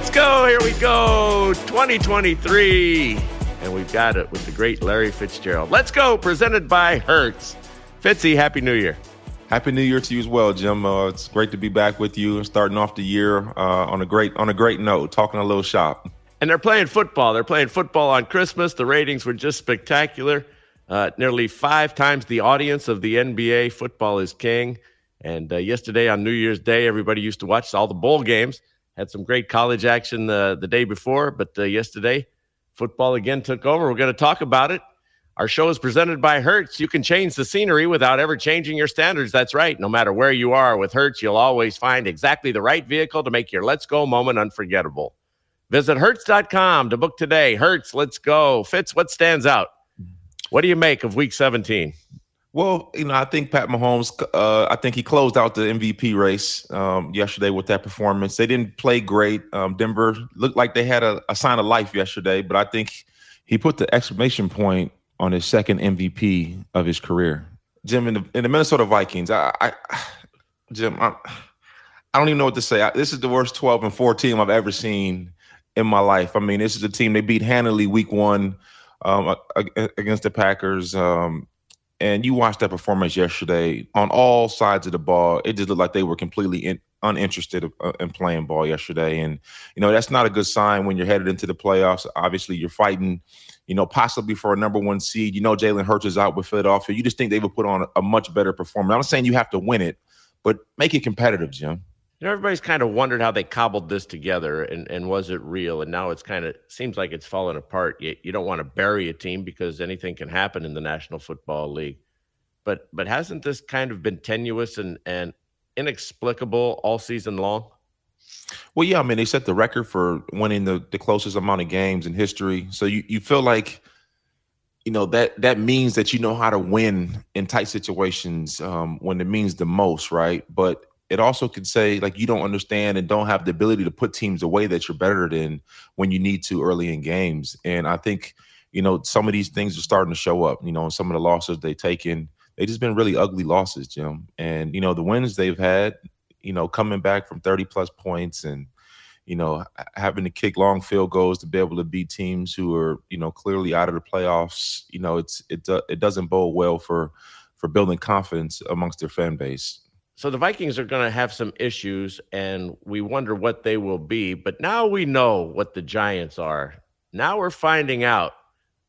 Let's go. Here we go. 2023. And we've got it with the great Larry Fitzgerald. Let's go. Presented by Hertz. Fitzy, Happy New Year. Happy New Year to you as well, Jim. Uh, it's great to be back with you and starting off the year uh, on a great on a great note, talking a little shop. And they're playing football. They're playing football on Christmas. The ratings were just spectacular. Uh, nearly five times the audience of the NBA. Football is king. And uh, yesterday on New Year's Day, everybody used to watch all the bowl games. Had some great college action the, the day before, but uh, yesterday, football again took over. We're going to talk about it. Our show is presented by Hertz. You can change the scenery without ever changing your standards. That's right. No matter where you are with Hertz, you'll always find exactly the right vehicle to make your Let's Go moment unforgettable. Visit Hertz.com to book today. Hertz, let's go. Fitz, what stands out? What do you make of week 17? Well, you know, I think Pat Mahomes. Uh, I think he closed out the MVP race um, yesterday with that performance. They didn't play great. Um, Denver looked like they had a, a, sign of life yesterday, but I think he put the exclamation point on his second MVP of his career. Jim in the, in the Minnesota Vikings. I, I Jim, I, I, don't even know what to say. I, this is the worst twelve and four team I've ever seen in my life. I mean, this is a team they beat handily week one um, against the Packers. Um, and you watched that performance yesterday on all sides of the ball. It just looked like they were completely in, uninterested uh, in playing ball yesterday. And, you know, that's not a good sign when you're headed into the playoffs. Obviously, you're fighting, you know, possibly for a number one seed. You know, Jalen Hurts is out with Philadelphia. You just think they would put on a, a much better performance. I'm not saying you have to win it, but make it competitive, Jim. You know, everybody's kind of wondered how they cobbled this together and, and was it real? And now it's kind of seems like it's fallen apart. You, you don't want to bury a team because anything can happen in the National Football League. But but hasn't this kind of been tenuous and, and inexplicable all season long? Well, yeah, I mean, they set the record for winning the, the closest amount of games in history. So you, you feel like, you know, that that means that you know how to win in tight situations um, when it means the most, right? But it also could say like you don't understand and don't have the ability to put teams away that you're better than when you need to early in games. And I think, you know, some of these things are starting to show up, you know, some of the losses they've taken, they just been really ugly losses, Jim. And, you know, the wins they've had, you know, coming back from 30 plus points and, you know, having to kick long field goals to be able to beat teams who are, you know, clearly out of the playoffs, you know, it's it it doesn't bode well for for building confidence amongst their fan base. So the Vikings are going to have some issues, and we wonder what they will be. But now we know what the Giants are. Now we're finding out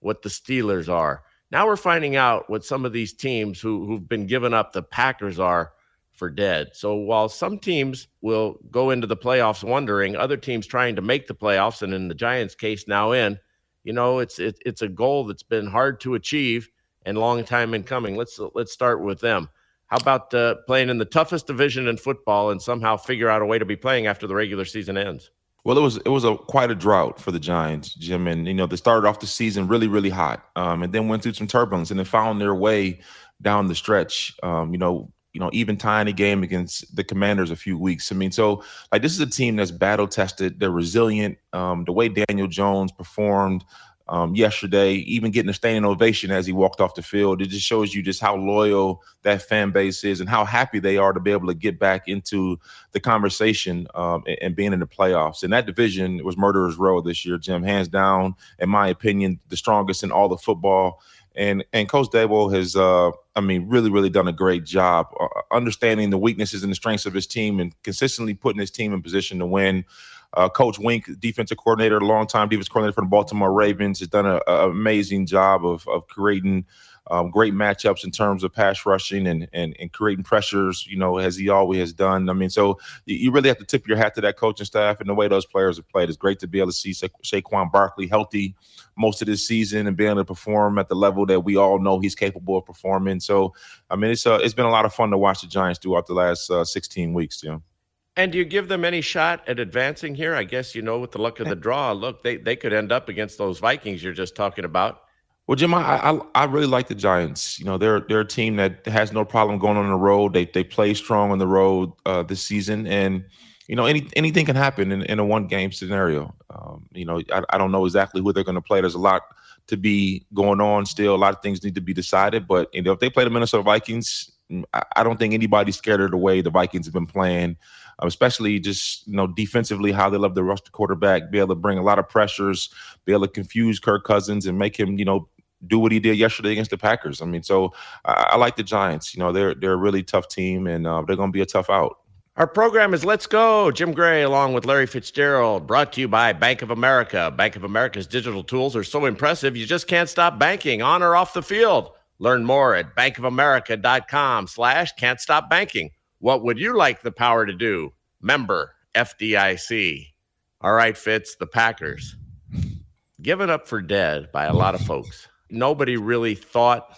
what the Steelers are. Now we're finding out what some of these teams who, who've been given up the Packers are for dead. So while some teams will go into the playoffs wondering, other teams trying to make the playoffs, and in the Giants' case now in, you know, it's it, it's a goal that's been hard to achieve and long time in coming. Let's let's start with them. How about uh, playing in the toughest division in football and somehow figure out a way to be playing after the regular season ends? Well, it was it was a quite a drought for the Giants, Jim, and you know they started off the season really really hot, um, and then went through some turbulence, and then found their way down the stretch. Um, you know, you know, even tying a game against the Commanders a few weeks. I mean, so like this is a team that's battle tested. They're resilient. Um, the way Daniel Jones performed um, yesterday, even getting a standing ovation as he walked off the field. It just shows you just how loyal that fan base is and how happy they are to be able to get back into the conversation um, and, and, being in the playoffs. And that division was Murderers Row this year, Jim, hands down, in my opinion, the strongest in all the football. And and Coach Daboll has, uh, I mean, really, really done a great job uh, understanding the weaknesses and the strengths of his team and consistently putting his team in position to win. Uh, Coach Wink, defensive coordinator, longtime defense coordinator for the Baltimore Ravens, has done an amazing job of, of creating um, great matchups in terms of pass rushing and, and and creating pressures, you know, as he always has done. I mean, so you really have to tip your hat to that coaching staff and the way those players have played. It's great to be able to see Sa- Saquon Barkley healthy most of this season and being able to perform at the level that we all know he's capable of performing. So, I mean, it's uh, it's been a lot of fun to watch the Giants throughout the last uh, 16 weeks, Jim. And do you give them any shot at advancing here? I guess you know with the luck of the draw, look, they they could end up against those Vikings you're just talking about. Well, Jim, I, I, I really like the Giants. You know, they're they're a team that has no problem going on the road. They they play strong on the road uh, this season, and you know any anything can happen in, in a one game scenario. Um, you know, I, I don't know exactly who they're going to play. There's a lot to be going on still. A lot of things need to be decided. But you know, if they play the Minnesota Vikings, I don't think anybody's scared of the way the Vikings have been playing, especially just you know defensively how they love to rush the quarterback, be able to bring a lot of pressures, be able to confuse Kirk Cousins and make him you know do what he did yesterday against the Packers. I mean, so I, I like the Giants. You know, they're they're a really tough team, and uh, they're going to be a tough out. Our program is Let's Go. Jim Gray, along with Larry Fitzgerald, brought to you by Bank of America. Bank of America's digital tools are so impressive, you just can't stop banking on or off the field. Learn more at bankofamerica.com slash can't stop banking. What would you like the power to do? Member FDIC. All right, Fitz, the Packers. Given up for dead by a lot of folks. Nobody really thought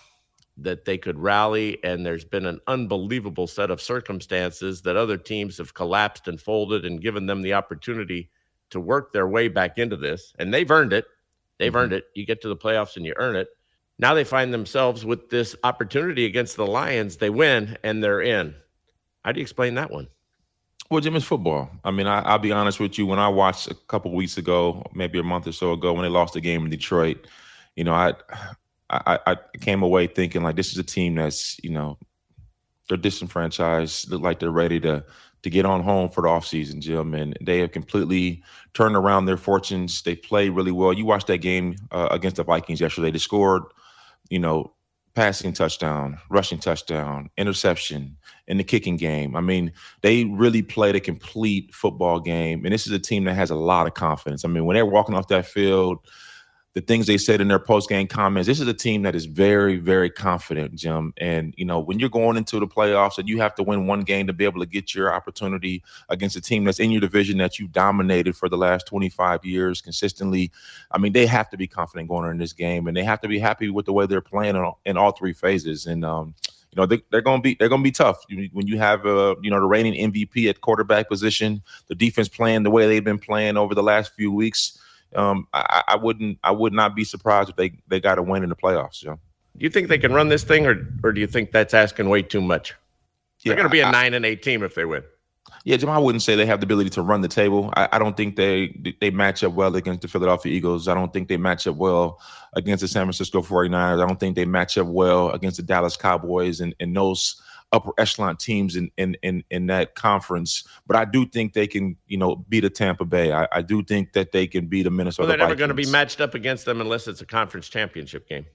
that they could rally, and there's been an unbelievable set of circumstances that other teams have collapsed and folded and given them the opportunity to work their way back into this. And they've earned it. They've mm-hmm. earned it. You get to the playoffs and you earn it. Now they find themselves with this opportunity against the Lions. They win and they're in. How do you explain that one? Well, Jim, it's football. I mean, I, will be honest with you. When I watched a couple weeks ago, maybe a month or so ago, when they lost the game in Detroit, you know, I, I, I came away thinking like this is a team that's, you know, they're disenfranchised, look like they're ready to to get on home for the offseason, Jim. And they have completely turned around their fortunes. They play really well. You watched that game uh, against the Vikings yesterday. They scored you know, passing touchdown, rushing touchdown, interception, in the kicking game. I mean, they really played a complete football game. And this is a team that has a lot of confidence. I mean, when they're walking off that field, the things they said in their post game comments. This is a team that is very, very confident, Jim. And you know, when you're going into the playoffs and you have to win one game to be able to get your opportunity against a team that's in your division that you dominated for the last 25 years consistently, I mean, they have to be confident going in this game, and they have to be happy with the way they're playing in all, in all three phases. And um, you know they, are going to be they're going to be tough when you have uh, you know the reigning MVP at quarterback position, the defense playing the way they've been playing over the last few weeks um, I, I, wouldn't I would not be surprised if they they got a win in the playoffs. Joe. Do you think they can run this thing, or or do you think that's asking way too much? They're going to be a nine and eight team if they win. Yeah, Jim, I wouldn't say they have the ability to run the table. I, I, don't think they they match up well against the Philadelphia Eagles. I don't think they match up well against the San Francisco 49ers. I don't think they match up well against the Dallas Cowboys and, and those upper echelon teams in in in, in that conference. But I do think they can, you know, beat a Tampa Bay. I, I do think that they can beat a Minnesota. Well, they're never going to be matched up against them unless it's a conference championship game.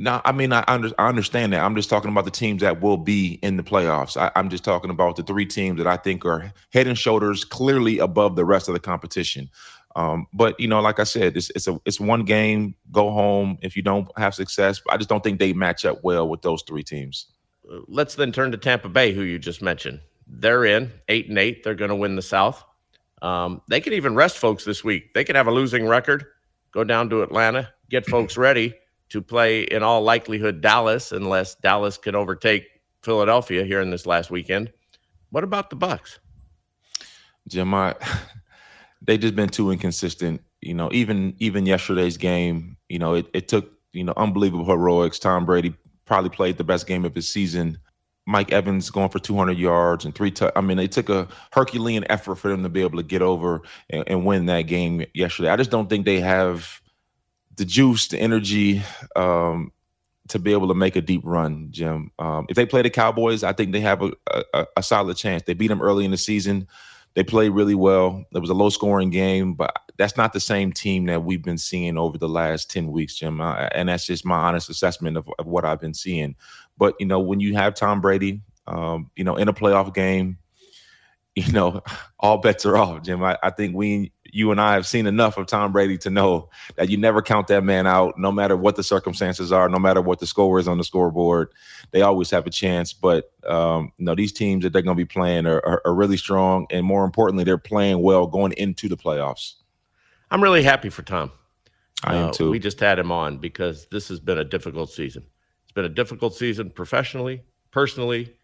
No, I mean I, under, I understand that. I'm just talking about the teams that will be in the playoffs. I, I'm just talking about the three teams that I think are head and shoulders clearly above the rest of the competition. Um, but you know, like I said, it's it's a it's one game. Go home if you don't have success. I just don't think they match up well with those three teams let's then turn to Tampa Bay, who you just mentioned. They're in eight and eight. They're going to win the South. Um, they can even rest folks this week. They could have a losing record, go down to Atlanta, get folks ready to play in all likelihood Dallas, unless Dallas can overtake Philadelphia here in this last weekend. What about the Bucs? Jim, I, they just been too inconsistent. You know, even even yesterday's game, you know, it, it took you know unbelievable heroics. Tom Brady probably played the best game of his season. Mike Evans going for 200 yards and three. T- I mean, it took a Herculean effort for them to be able to get over and, and, win that game yesterday. I just don't think they have the juice, the energy um, to be able to make a deep run, Jim. Um, if they play the Cowboys, I think they have a, a, a solid chance. They beat them early in the season. They played really well. It was a low scoring game, but that's not the same team that we've been seeing over the last 10 weeks, Jim. Uh, and that's just my honest assessment of, of, what I've been seeing. But, you know, when you have Tom Brady, um, you know, in a playoff game, you know, all bets are off, Jim. I, I, think we, you and I have seen enough of Tom Brady to know that you never count that man out, no matter what the circumstances are, no matter what the score is on the scoreboard. They always have a chance. But, um, you know, these teams that they're going to be playing are, are, are really strong. And more importantly, they're playing well going into the playoffs. I'm really happy for Tom. I am uh, too. We just had him on because this has been a difficult season. It's been a difficult season professionally, personally,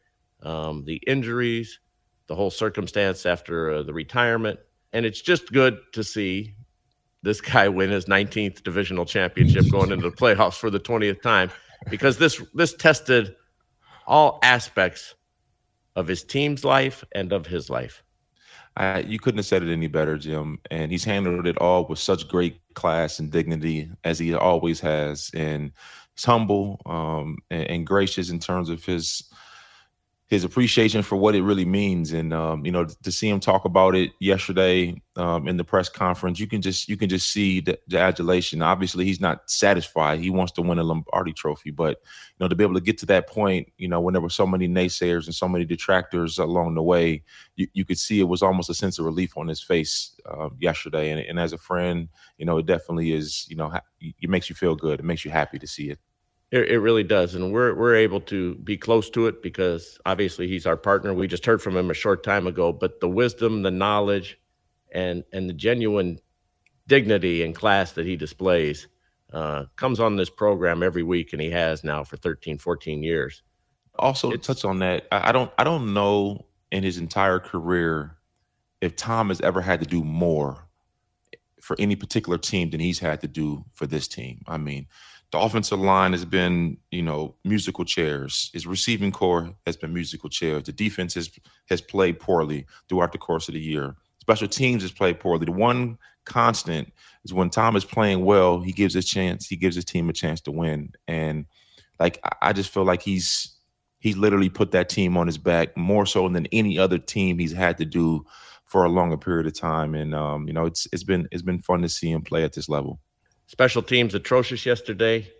um, the injuries, the whole circumstance after uh, the retirement. And it's just good to see this guy win his 19th divisional championship going into the playoffs for the 20th time because this this tested all aspects of his team's life and of his life. I, you couldn't have said it any better, Jim. And he's handled it all with such great class and dignity as he always has. And he's humble um, and, and, gracious in terms of his his appreciation for what it really means. And um, you know to see him talk about it yesterday um, in the press conference you can just you can just see the, the, adulation. Obviously he's not satisfied. He wants to win a lombardi trophy but you know to be able to get to that point you know when there were so many naysayers and so many detractors along the way you, you could see it was almost a sense of relief on his face uh, yesterday. And, and as a friend you know it definitely is you know it makes you feel good. It makes you happy to see it it, it, really does, and we're we're able to be close to it because obviously he's our partner. We just heard from him a short time ago, but the wisdom, the knowledge, and and the genuine dignity and class that he displays uh, comes on this program every week, and he has now for 13, 14 years. Also, to touch on that, I, I don't I don't know in his entire career if Tom has ever had to do more for any particular team than he's had to do for this team. I mean the offensive line has been, you know, musical chairs. His receiving corps has been musical chairs. The defense has has played poorly throughout the course of the year. Special teams has played poorly. The one constant is when Tom is playing well, he gives his chance. He gives his team a chance to win. And like I just feel like he's he's literally put that team on his back more so than any other team he's had to do for a longer period of time. And um, you know, it's it's been it's been fun to see him play at this level. Special teams atrocious yesterday,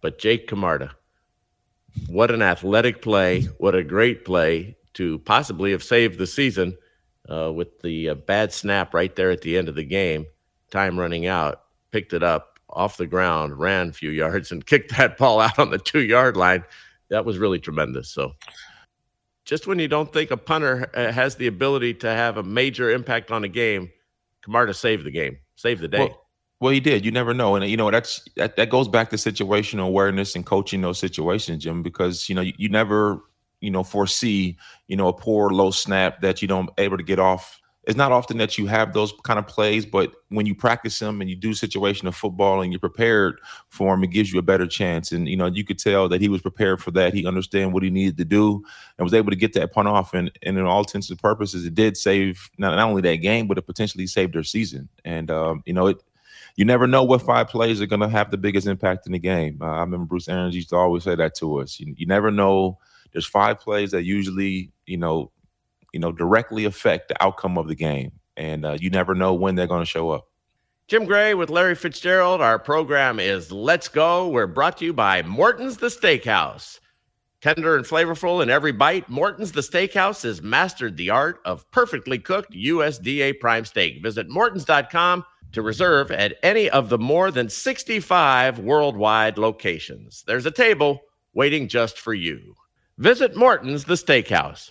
but Jake Camarda, what an athletic play! What a great play to possibly have saved the season uh, with the uh, bad snap right there at the end of the game. Time running out, picked it up off the ground, ran a few yards, and kicked that ball out on the two yard line. That was really tremendous. So, just when you don't think a punter uh, has the ability to have a major impact on a game, Camarda saved the game, saved the day. Well, well, he did. You never know, and you know that's that, that goes back to situational awareness and coaching those situations, Jim. Because you know you, you never you know foresee you know a poor low snap that you don't able to get off. It's not often that you have those kind of plays, but when you practice them and you do situational football and you're prepared for them, it gives you a better chance. And you know you could tell that he was prepared for that. He understand what he needed to do and was able to get that punt off. And, and in all intents and purposes, it did save not, not only that game, but it potentially saved their season. And um, you know it you never know what five plays are going to have the biggest impact in the game. Uh, I remember Bruce Arians used to always say that to us. You, you never know. There's five plays that usually, you know, you know, directly affect the outcome of the game, and uh, you never know when they're going to show up. Jim Gray with Larry Fitzgerald. Our program is Let's Go. We're brought to you by Morton's the Steakhouse. Tender and flavorful in every bite, Morton's the Steakhouse has mastered the art of perfectly cooked USDA prime steak. Visit mortons.com to reserve at any of the more than 65 worldwide locations. There's a table waiting just for you. Visit Morton's the Steakhouse.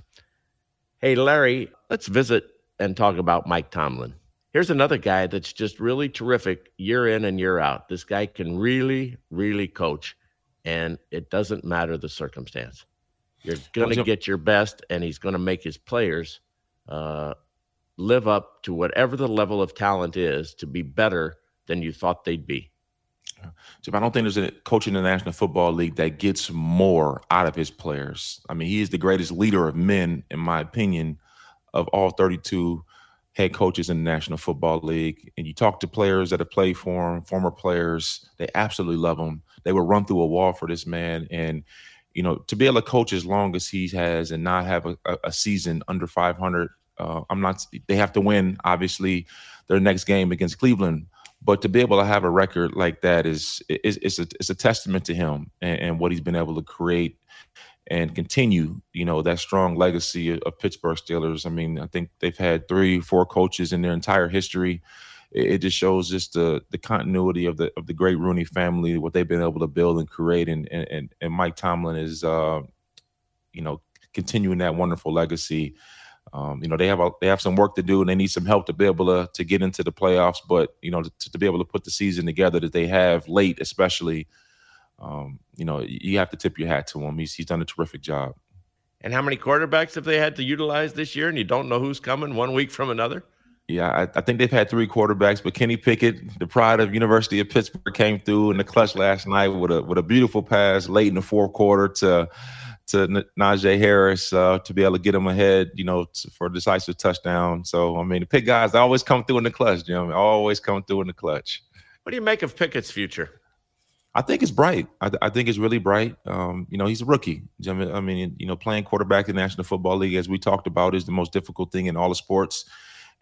Hey, Larry, let's visit and talk about Mike Tomlin. Here's another guy that's just really terrific year in and year out. This guy can really, really coach, and it doesn't matter the circumstance. You're going to get your best, and he's going to make his players uh, live up to whatever the level of talent is to be better than you thought they'd be. Jim, I don't think there's a coach in the National Football League that gets more out of his players. I mean, he is the greatest leader of men, in my opinion, of all 32 head coaches in the National Football League. And you talk to players that have played for him, former players, they absolutely love him. They would run through a wall for this man. And, you know, to be able to coach as long as he has and not have a, a season under 500 uh, I'm not. They have to win, obviously, their next game against Cleveland. But to be able to have a record like that is is it's a it's a testament to him and, and what he's been able to create and continue. You know that strong legacy of, Pittsburgh Steelers. I mean, I think they've had three, four coaches in their entire history. It just shows just the the continuity of the of the great Rooney family, what they've been able to build and create, and and and Mike Tomlin is, uh, you know, continuing that wonderful legacy um, you know they have a, they have some work to do and they need some help to be able to to get into the playoffs. But you know to, to be able to put the season together that they have late, especially, um, you know you have to tip your hat to him. He's he's done a terrific job. And how many quarterbacks have they had to utilize this year? And you don't know who's coming one week from another. Yeah, I, I, think they've had three quarterbacks, but Kenny Pickett, the pride of University of Pittsburgh, came through in the clutch last night with a with a beautiful pass late in the fourth quarter to to Najee Harris uh, to be able to get him ahead, you know, for a decisive touchdown. So I mean, the pick guys always come through in the clutch, Jim. Always come through in the clutch. What do you make of Pickett's future? I think it's bright. I, I think it's really bright. Um, you know, he's a rookie. I mean, you know, playing quarterback in the National Football League, as we talked about, is the most difficult thing in all the sports.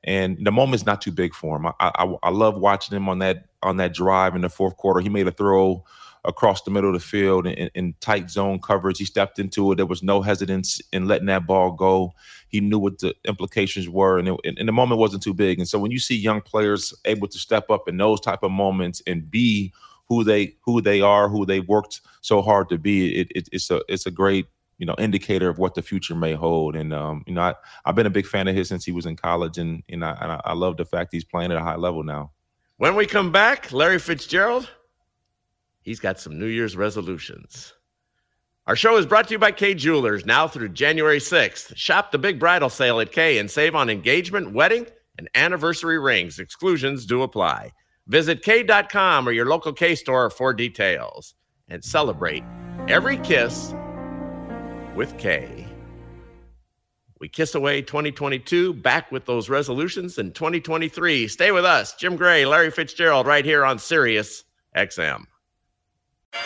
And the moment's not too big for him. I, I, I love watching him on that on that drive in the fourth quarter. He made a throw across the middle of the field in, in, tight zone coverage. He stepped into it. There was no hesitance in letting that ball go. He knew what the implications were, and, it, and the moment wasn't too big. And so when you see young players able to step up in those type of moments and be who they who they are, who they worked so hard to be, it, it, it's a it's a great you know indicator of what the future may hold. And um, you know, I, I've been a big fan of his since he was in college, and and I, and I love the fact he's playing at a high level now. When we come back, Larry Fitzgerald he's got some New Year's resolutions. Our show is brought to you by Kay Jewelers now through January 6th. Shop the big bridal sale at Kay and save on engagement, wedding, and anniversary rings. Exclusions do apply. Visit Kay.com or your local Kay store for details and celebrate every kiss with Kay. We kiss away 2022, back with those resolutions in 2023. Stay with us, Jim Gray, Larry Fitzgerald, right here on Sirius XM.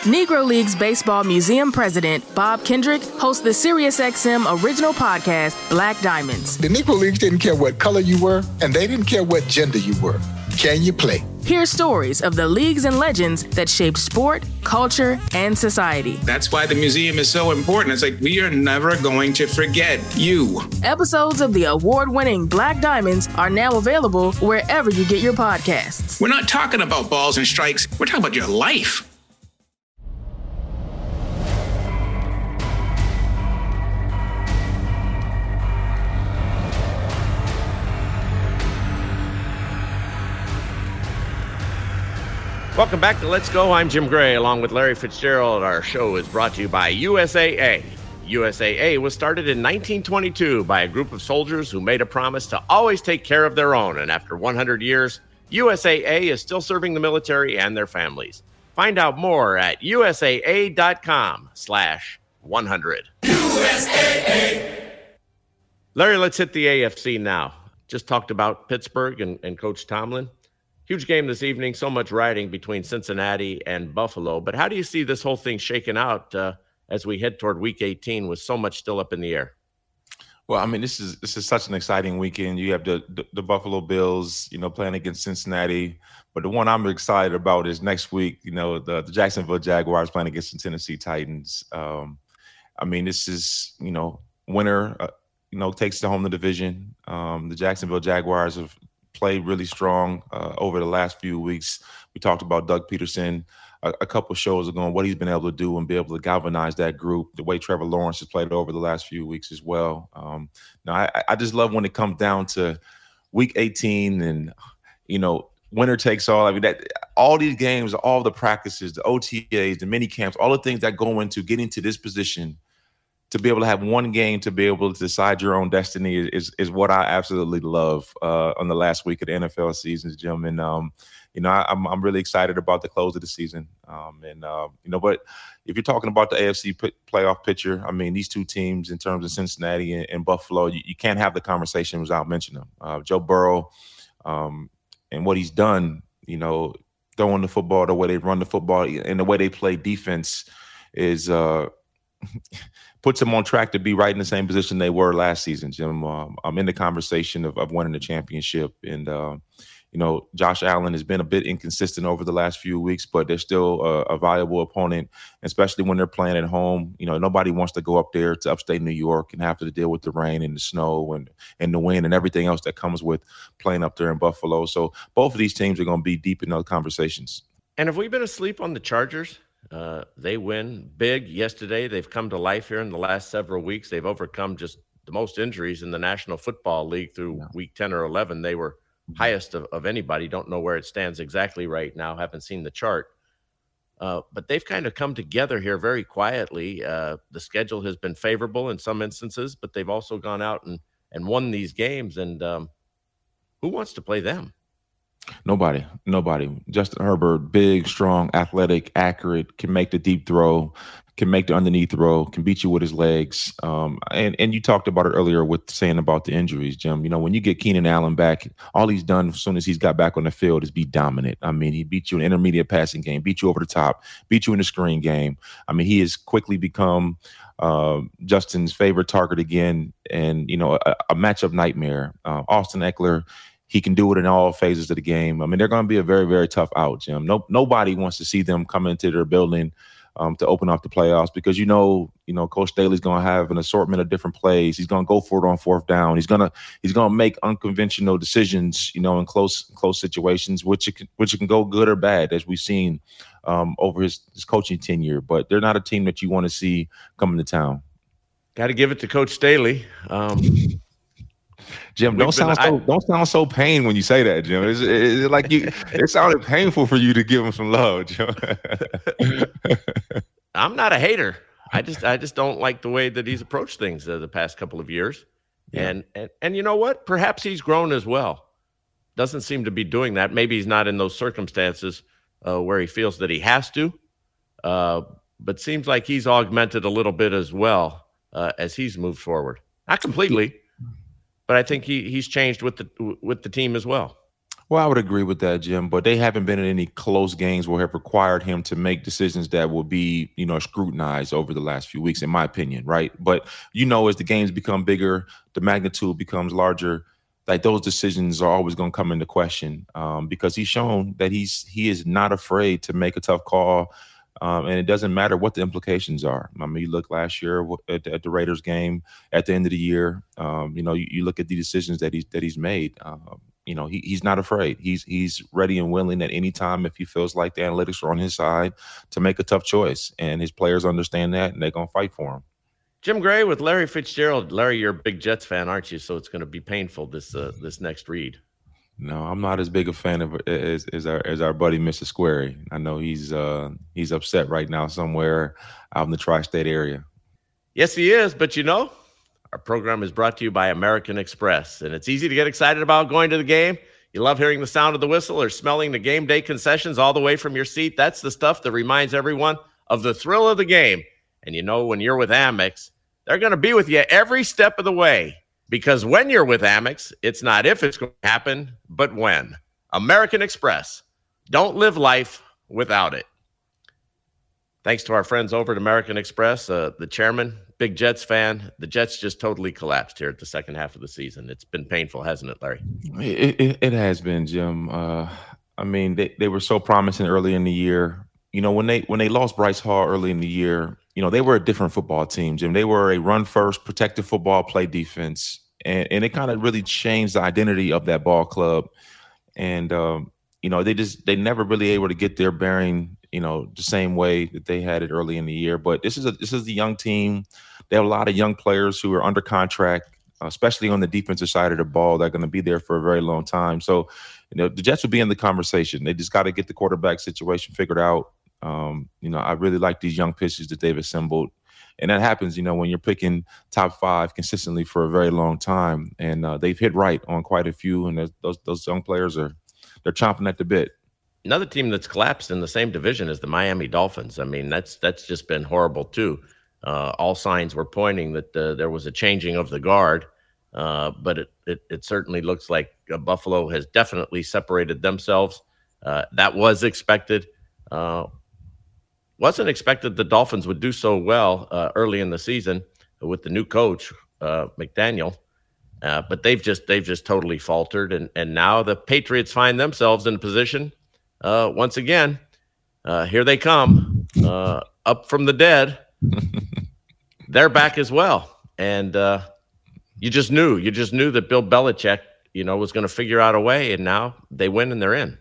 Negro Leagues Baseball Museum President Bob Kendrick hosts the SiriusXM original podcast, Black Diamonds. The Negro Leagues didn't care what color you were, and they didn't care what gender you were. Can you play? Hear stories of the leagues and legends that shaped sport, culture, and society. That's why the museum is so important. It's like we are never going to forget you. Episodes of the award winning Black Diamonds are now available wherever you get your podcasts. We're not talking about balls and strikes, we're talking about your life. Welcome back to Let's Go. I'm Jim Gray along with Larry Fitzgerald. Our show is brought to you by USAA. USAA was started in 1922 by a group of soldiers who made a promise to always take care of their own. And after 100 years, USAA is still serving the military and their families. Find out more at usaa.com slash 100. USAA! Larry, let's hit the AFC now. Just talked about Pittsburgh and, and Coach Tomlin. Huge game this evening. So much riding between Cincinnati and Buffalo. But how do you see this whole thing shaking out uh, as we head toward Week 18 with so much still up in the air? Well, I mean, this is this is such an exciting weekend. You have the, the, the Buffalo Bills, you know, playing against Cincinnati. But the one I'm excited about is next week. You know, the, the Jacksonville Jaguars playing against the Tennessee Titans. Um, I mean, this is you know, winner. Uh, you know, takes the home the division. Um, the Jacksonville Jaguars have played really strong uh, over the last few weeks. We talked about Doug Pederson a, a couple shows ago and what he's been able to do and be able to galvanize that group. The way Trevor Lawrence has played over the last few weeks as well. Um, now, I, I just love when it comes down to Week 18 and you know winner takes all. I mean that all these games, all the practices, the OTAs, the mini camps, all the things that go into getting to this position to be able to have one game to be able to decide your own destiny is is, what I absolutely love uh, on the last week of the NFL season, Jim. And um, you know, I, am I'm, I'm really excited about the close of the season. Um, and uh, you know, but if you're talking about the AFC p- playoff picture, I mean, these two teams in terms of Cincinnati and, and Buffalo, you, you, can't have the conversation without mentioning them. Uh, Joe Burrow um, and what he's done, you know, throwing the football the way they run the football and the way they play defense is. Uh, puts them on track to be right in the same position they were last season. Jim, um, I'm in the conversation of, of winning the championship, and uh, you know Josh Allen has been a bit inconsistent over the last few weeks, but they're still a, a, viable opponent, especially when they're playing at home. You know, nobody wants to go up there to upstate New York and have to deal with the rain and the snow and and the wind and everything else that comes with playing up there in Buffalo. So both of these teams are going to be deep in those conversations. And have we been asleep on the Chargers? Uh, they win big yesterday. They've come to life here in the last several weeks. They've overcome just the most injuries in the National Football League through yeah. week 10 or 11. They were mm-hmm. highest of, of anybody. Don't know where it stands exactly right now. Haven't seen the chart. Uh, but they've kind of come together here very quietly. Uh, the schedule has been favorable in some instances, but they've also gone out and, and won these games. And um, who wants to play them? Nobody, nobody. Justin Herbert, big, strong, athletic, accurate, can make the deep throw, can make the underneath throw, can beat you with his legs. Um, and and you talked about it earlier with saying about the injuries, Jim. You know, when you get Keenan Allen back, all he's done as soon as he's got back on the field is be dominant. I mean, he beat you in intermediate passing game, beat you over the top, beat you in the screen game. I mean, he has quickly become uh, Justin's favorite target again, and you know, a, a matchup nightmare. Uh, Austin Ekeler he can do it in all phases of the game. I mean, they're going to be a very, very tough out, Jim. No, nobody wants to see them come into their building um, to open up the playoffs because you know, you know, Coach Staley's going to have an assortment of different plays. He's going to go for it on fourth down. He's gonna he's going to make unconventional decisions, you know, in close close situations, which it can, which it can go good or bad, as we've seen um, over his his coaching tenure. But they're not a team that you want to see coming to town. Got to give it to Coach Staley. Um, Jim, don't sound so don't sound so pain when you say that, Jim. It's, it's like you. it sounded painful for you to give him some love, Jim. I'm not a hater. I just I just don't like the way that he's approached things uh, the past couple of years, yeah. and and and you know what? Perhaps he's grown as well. Doesn't seem to be doing that. Maybe he's not in those circumstances uh, where he feels that he has to, uh, but seems like he's augmented a little bit as well uh, as he's moved forward. Not completely but I think he he's changed with the with the team as well. Well, I would agree with that, Jim. But they haven't been in any close games where have required him to make decisions that will be, you know, scrutinized over the last few weeks, in my opinion, right? But you know, as the games become bigger, the magnitude becomes larger. Like those decisions are always going to come into question um, because he's shown that he's he is not afraid to make a tough call um, and it doesn't matter what the implications are. I mean, you look last year at, at the Raiders game at the end of the year. Um, you know, you, you, look at the decisions that he's that he's made. Um, you know, he, he's not afraid. He's he's ready and willing at any time if he feels like the analytics are on his side to make a tough choice, and his players understand that, and they're gonna fight for him. Jim Gray with Larry Fitzgerald. Larry, you're a big Jets fan, aren't you? So it's going to be painful this uh, this next read. No, I'm not as big a fan of as, as our as our buddy Mr. Squeri. I know he's uh he's upset right now somewhere out in the tri-state area. Yes, he is. But you know, our program is brought to you by American Express, and it's easy to get excited about going to the game. You love hearing the sound of the whistle or smelling the game day concessions all the way from your seat. That's the stuff that reminds everyone of the thrill of the game. And you know, when you're with Amex, they're going to be with you every step of the way. Because when you're with Amex, it's not if it's going to happen, but when. American Express. Don't live life without it. Thanks to our friends over at American Express, uh, the chairman, big Jets fan. The Jets just totally collapsed here at the second half of the season. It's been painful, hasn't it, Larry? It, it, it has been, Jim. Uh, I mean, they, they were so promising early in the year. You know, when they when they lost Breece Hall early in the year, you know, they were a different football team, Jim. They were a run first, protective football, play defense. And, and it kind of really changed the identity of that ball club. And, um, you know, they just, they never really able to get their bearing, you know, the same way that they had it early in the year. But this is a, this is a young team. They have a lot of young players who are under contract, especially on the defensive side of the ball. They're going to be there for a very long time. So, you know, the Jets will be in the conversation. They just got to get the quarterback situation figured out. Um, you know, I really like these young pitchers that they've assembled. And that happens, you know, when you're picking top five consistently for a very long time. And uh, they've hit right on quite a few. And those those young players are they're chomping at the bit. Another team that's collapsed in the same division is the Miami Dolphins. I mean, that's that's just been horrible too. Uh, all signs were pointing that uh, there was a changing of the guard, uh, but it, it, it certainly looks like uh, Buffalo has definitely separated themselves. Uh, that was expected. Wasn't expected the Dolphins would do so well uh, early in the season with the new coach uh, McDaniel, uh, but they've just they've just totally faltered, and and now the Patriots find themselves in a position uh, once again. Uh, here they come uh, up from the dead. They're back as well, and you just knew you just knew that Bill Belichick, you know, was going to figure out a way, and now they win and they're in.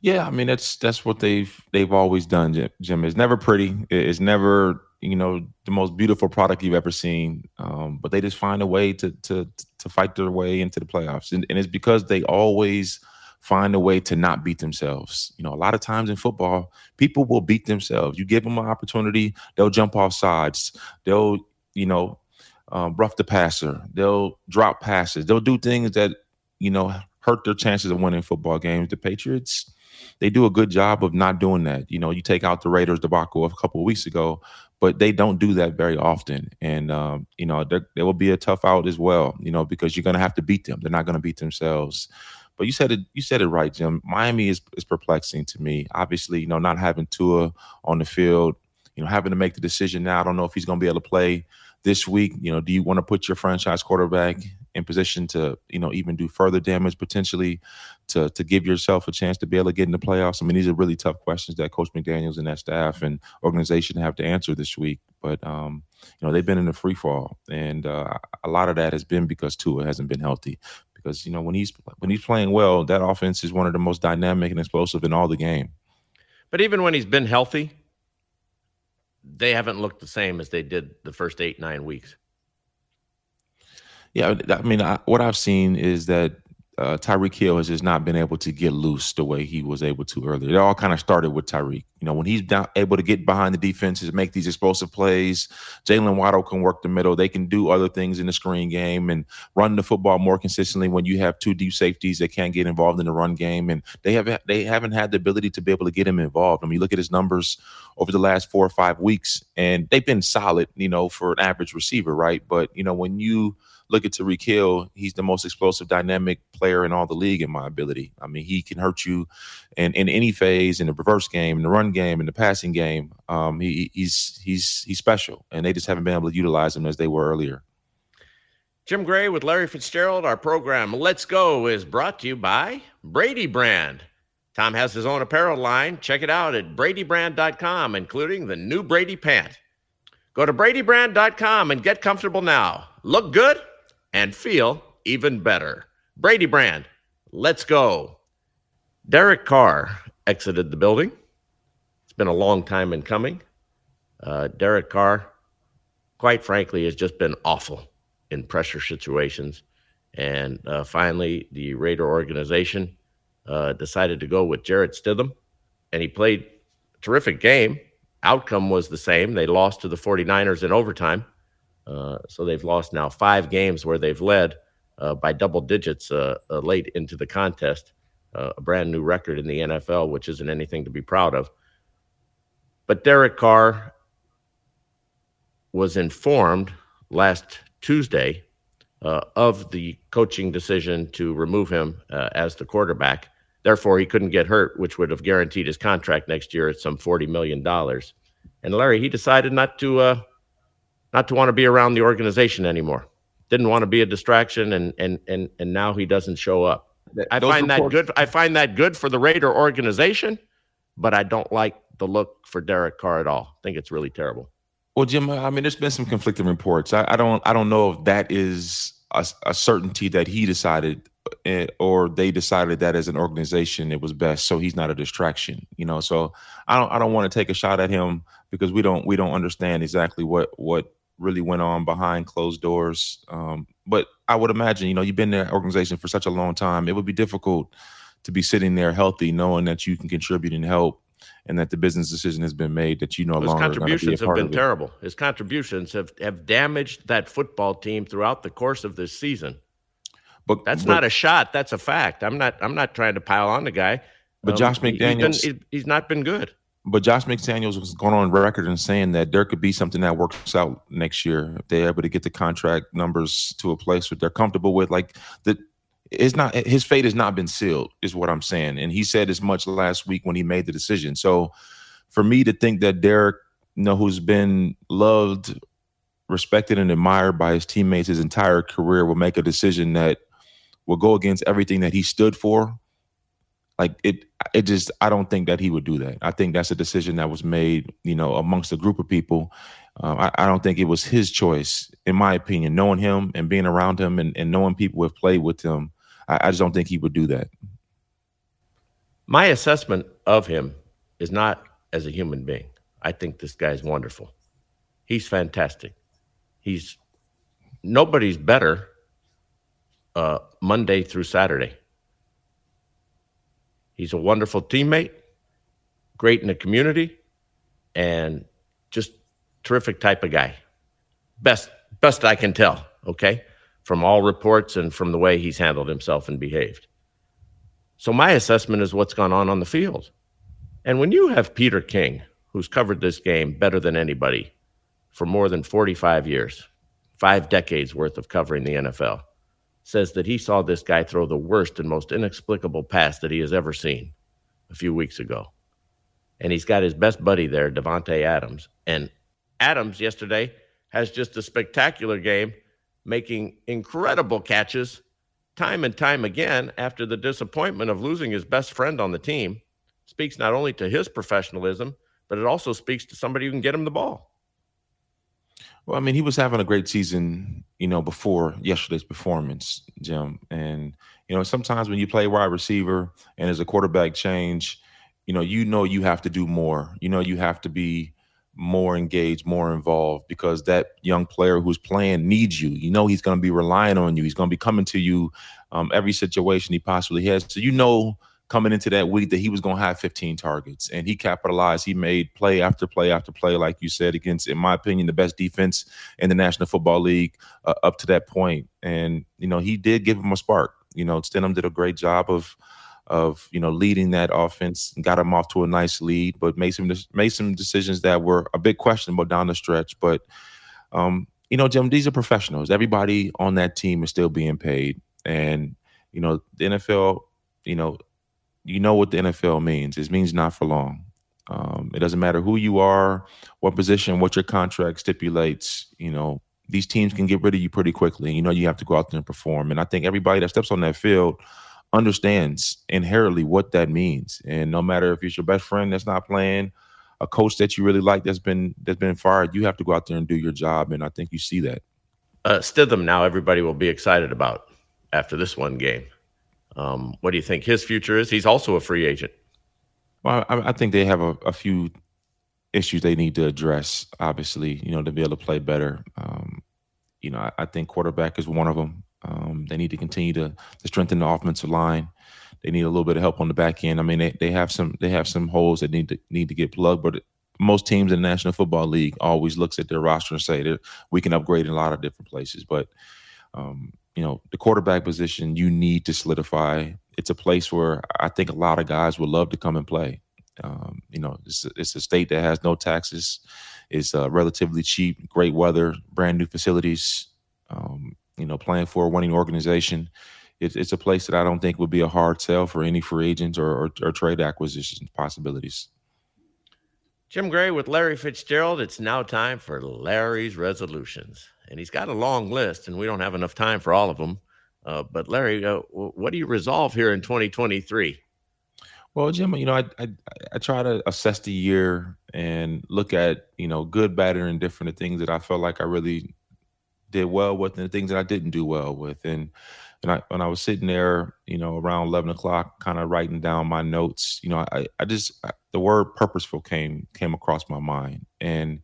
Yeah, I mean that's that's what they've they've always done, Jim. Jim. It's never pretty. It's never you know the most beautiful product you've ever seen. Um, but they just find a way to to to fight their way into the playoffs, and, and it's because they always find a way to not beat themselves. You know, a lot of times in football, people will beat themselves. You give them an opportunity, they'll jump off sides. They'll you know um, rough the passer. They'll drop passes. They'll do things that you know hurt their chances of winning football games. The Patriots, they do a good job of not doing that. You know, you take out the Raiders debacle a couple weeks ago, but they don't do that very often. And um, you know, there, there will be a tough out as well. You know, because you're going to have to beat them. They're not going to beat themselves. But you said it. You said it right, Jim. Miami is is perplexing to me. Obviously, you know, not having Tua on the field, you know, having to make the decision now. I don't know if he's going to be able to play this week. You know, do you want to put your franchise quarterback in position to, you know, even do further damage potentially to to give yourself a chance to be able to get in the playoffs? I mean, these are really tough questions that Coach McDaniels and that staff and organization have to answer this week. But um, you know, they've been in a free fall, and uh, a lot of that has been because Tua hasn't been healthy because you know when he's when he's playing well, that offense is one of the most dynamic and explosive in all the game. But even when he's been healthy, they haven't looked the same as they did the first eight nine weeks. Yeah, I mean, I, what I've seen is that uh, Tyreek Hill has just not been able to get loose the way he was able to earlier. It all kind of started with Tyreek. You know, when he's able to get behind the defenses, make these explosive plays, Jaylen Waddle can work the middle. They can do other things in the screen game and run the football more consistently. When you have two deep safeties that can't get involved in the run game, and they have they haven't had the ability to be able to get him involved. I mean, you look at his numbers over the last four or five weeks, and they've been solid. You know, for an average receiver, right? But you know, when you look at Tyreek Hill, he's the most explosive, dynamic player in all the league in my ability. I mean, he can hurt you in, in any phase, in the reverse game, in the run game, in the passing game. Um, he, he's he's he's special, and they just haven't been able to utilize him as they were earlier. Jim Gray with Larry Fitzgerald. Our program Let's Go is brought to you by Brady Brand. Tom has his own apparel line. Check it out at bradybrand.com, including the new Brady pant. Go to bradybrand.com and get comfortable now. Look good and feel even better. Brady Brand, let's go. Derek Carr exited the building. It's been a long time in coming. Uh, Derek Carr, quite frankly, has just been awful in pressure situations. And uh, finally, the Raider organization uh, decided to go with Jarrett Stidham, and he played a terrific game. Outcome was the same. They lost to the 49ers in overtime. Uh, so they've lost now five games where they've led uh, by double digits uh, uh late into the contest. Uh, a brand new record in the NFL, which isn't anything to be proud of. But Derek Carr was informed last Tuesday of the coaching decision to remove him as the quarterback. Therefore, he couldn't get hurt, which would have guaranteed his contract next year at some $40 million. And Larry, he decided not to not to want to be around the organization anymore. Didn't want to be a distraction, and and and and now he doesn't show up. I Those find reports- that good. I find that good for the Raider organization, but I don't like the look for Derek Carr at all. I think it's really terrible. Well, Jim, I mean, there's been some conflicting reports. I, I don't, I don't know if that is a, a certainty that he decided, eh, or they decided that as an organization it was best, so he's not a distraction. You know, so I don't, I don't want to take a shot at him because we don't, we don't understand exactly what what really went on behind closed doors. Um, but I would imagine, you know, you've been in that organization for such a long time. It would be difficult to be sitting there healthy, knowing that you can contribute and help, and that the business decision has been made that you no His longer. His contributions have been terrible. His contributions have have damaged that football team throughout the course of this season. But that's but, not a shot. That's a fact. I'm not. I'm not trying to pile on the guy. But um, Josh McDaniels, he's, been, he's not been good. But Josh McDaniels was going on record and saying that there could be something that works out next year if they're able to get the contract numbers to a place that they're comfortable with. Like the it's not his fate has not been sealed, is what I'm saying. And he said as much last week when he made the decision. So for me to think that Derek, you know, who's been loved, respected, and admired by his teammates his entire career, will make a decision that will go against everything that he stood for like it it just i don't think that he would do that. I think that's a decision that was made you know amongst a group of people. Um, I, I, don't think it was his choice in my opinion. Knowing him and being around him and, and knowing people who have played with him I, I just don't think he would do that. My assessment of him is not as a human being. I think this guy's wonderful. He's fantastic. He's nobody's better uh, monday through saturday He's a wonderful teammate, great in the community, and just terrific type of guy. Best best I can tell, okay? From all reports and from the way he's handled himself and behaved. So my assessment is what's gone on on the field. And when you have Peter King, who's covered this game better than anybody for more than 45 years, five decades worth of covering the NFL, says that he saw this guy throw the worst and most inexplicable pass that he has ever seen a few weeks ago. And he's got his best buddy there, Davante Adams. And Adams yesterday has just a spectacular game, making incredible catches time and time again after the disappointment of losing his best friend on the team. Speaks not only to his professionalism, but it also speaks to somebody who can get him the ball. Well, I mean, he was having a great season, you know, before yesterday's performance, Jim. And, you know, sometimes when you play wide receiver and there's a quarterback change, you know, you know you have to do more. You know, you have to be more engaged, more involved because that young player who's playing needs you. You know, he's going to be relying on you. He's going to be coming to you um, every situation he possibly has. So you know coming into that week that he was going to have 15 targets. And he capitalized. He made play after play after play like you said against in my opinion the best defense in the national football league uh, up to that point. And you know he did give him a spark. You know Stidham did a great job of of you know leading that offense and got him off to a nice lead but made some made some decisions that were a bit questionable down the stretch. But um you know Jim these are professionals. Everybody on that team is still being paid. And you know the NFL you know you know what the NFL means. It means not for long. Um, it doesn't matter who you are, what position, what your contract stipulates. You know, these teams can get rid of you pretty quickly. You know, you have to go out there and perform. And I think everybody that steps on that field understands inherently what that means. And no matter if it's your best friend that's not playing, a coach that you really like that's been that's been fired, you have to go out there and do your job. And I think you see that. Uh, Stidham now everybody will be excited about after this one game. Um, what do you think his future is? He's also a free agent. Well, I, I think they have a, a, few issues they need to address. Obviously, you know, to be able to play better. Um, you know, I, I, think quarterback is one of them. Um, they need to continue to, to strengthen the offensive line. They need a little bit of help on the back end. I mean, they, they have some they have some holes that need to need to get plugged, but most teams in the National Football League always looks at their roster and say that we can upgrade in a lot of different places. But um, you know, the quarterback position you need to solidify. It's a place where I think a lot of guys would love to come and play. Um, you know, it's it's a state that has no taxes. It's uh, relatively cheap, great weather, brand new facilities. Um, you know, playing for a winning organization. It's, it's a place that I don't think would be a hard sell for any free agents or, or, or trade acquisition possibilities. Jim Gray with Larry Fitzgerald. It's now time for Larry's resolutions and he's got a long list, and we don't have enough time for all of them. Uh, but Larry, uh, what do you resolve here in 2023? Well, Jim, you know, I, I, I try to assess the year and look at you know good, bad, and indifferent the things that I felt like I really did well with, and the things that I didn't do well with. And and I when I was sitting there, you know, around 11 o'clock, kind of writing down my notes, you know, I I just I, the word purposeful came came across my mind, and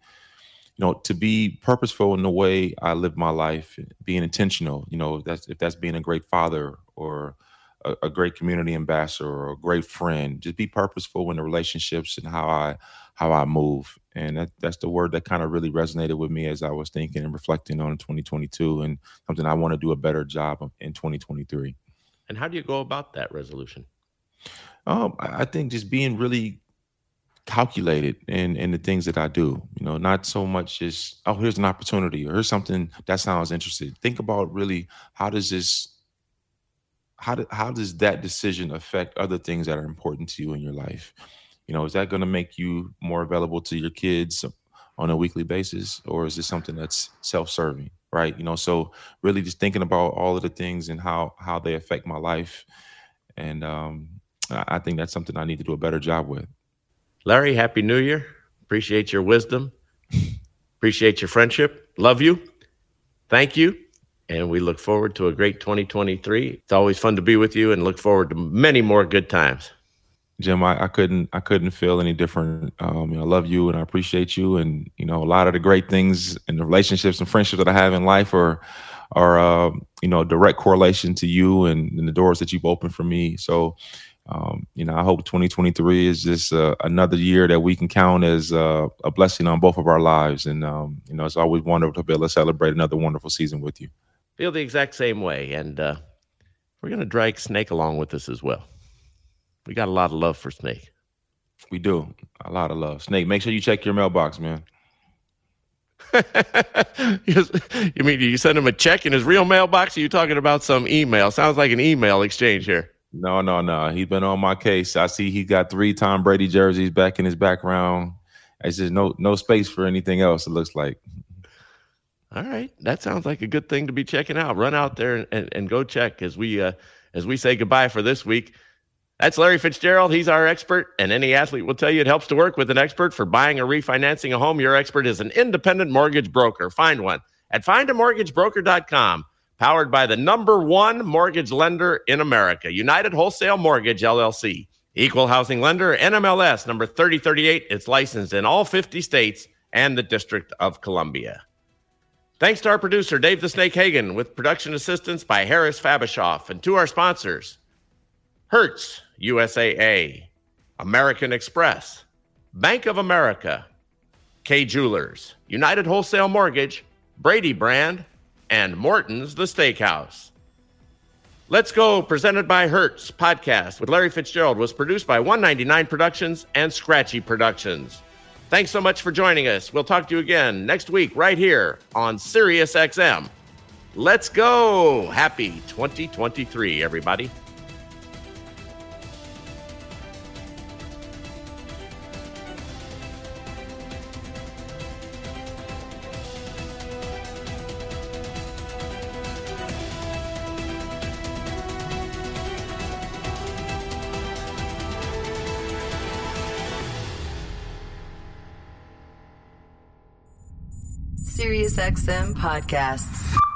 you know, to be purposeful in the way I live my life, being intentional, you know, that's if that's being a great father or a, a, great community ambassador or a great friend, just be purposeful in the relationships and how I how I move. And that, that's the word that kind of really resonated with me as I was thinking and reflecting on 2022 and something I want to do a better job of in 2023. And how do you go about that resolution? Um, I think just being really calculated in in the things that I do. You know, not so much just oh, here's an opportunity or here's something that sounds interesting. Think about really how does this how do, how does that decision affect other things that are important to you in your life? You know, is that going to make you more available to your kids on a weekly basis, or is this something that's self-serving? Right. You know, so really just thinking about all of the things and how how they affect my life, and um, I think that's something I need to do a better job with. Larry, Happy New Year. Appreciate your wisdom. Appreciate your friendship. Love you. Thank you. And we look forward to a great 2023. It's always fun to be with you and look forward to many more good times. Jim, I, I couldn't I couldn't feel any different. Um, you know, I love you and I appreciate you. And, you know, a lot of the great things and the relationships and friendships that I have in life are are uh, you know, direct correlation to you and, and the doors that you've opened for me. So um, you know, I hope 2023 is just uh, another year that we can count as uh, a blessing on both of our lives. And, um, you know, it's always wonderful to be able to celebrate another wonderful season with you. Feel the exact same way. And uh, we're going to drag Snake along with us as well. We got a lot of love for Snake. We do. A lot of love. Snake, make sure you check your mailbox, man. you mean you send him a check in his real mailbox? Or are you talking about some email? Sounds like an email exchange here. No, no, no. He's been on my case. I see he got three Tom Brady jerseys back in his background. It's just no no space for anything else. It looks like. All right, that sounds like a good thing to be checking out. Run out there and, and, go check as we uh, as we say goodbye for this week. That's Larry Fitzgerald. He's our expert, and any athlete will tell you it helps to work with an expert for buying or refinancing a home. Your expert is an independent mortgage broker. Find one at findamortgagebroker.com. Powered by the number one mortgage lender in America, United Wholesale Mortgage LLC. Equal housing lender, NMLS number 3038. It's licensed in all 50 states and the District of Columbia. Thanks to our producer, Dave the Snake Hagen, with production assistance by Harris Fabishoff, and to our sponsors, Hertz, USAA, American Express, Bank of America, Kay Jewelers, United Wholesale Mortgage, Brady Brand, and Morton's The Steakhouse. Let's Go, presented by Hertz podcast with Larry Fitzgerald, was produced by 199 Productions and Scratchy Productions. Thanks so much for joining us. We'll talk to you again next week right here on SiriusXM. Let's go. Happy 2023, everybody. SiriusXM podcasts.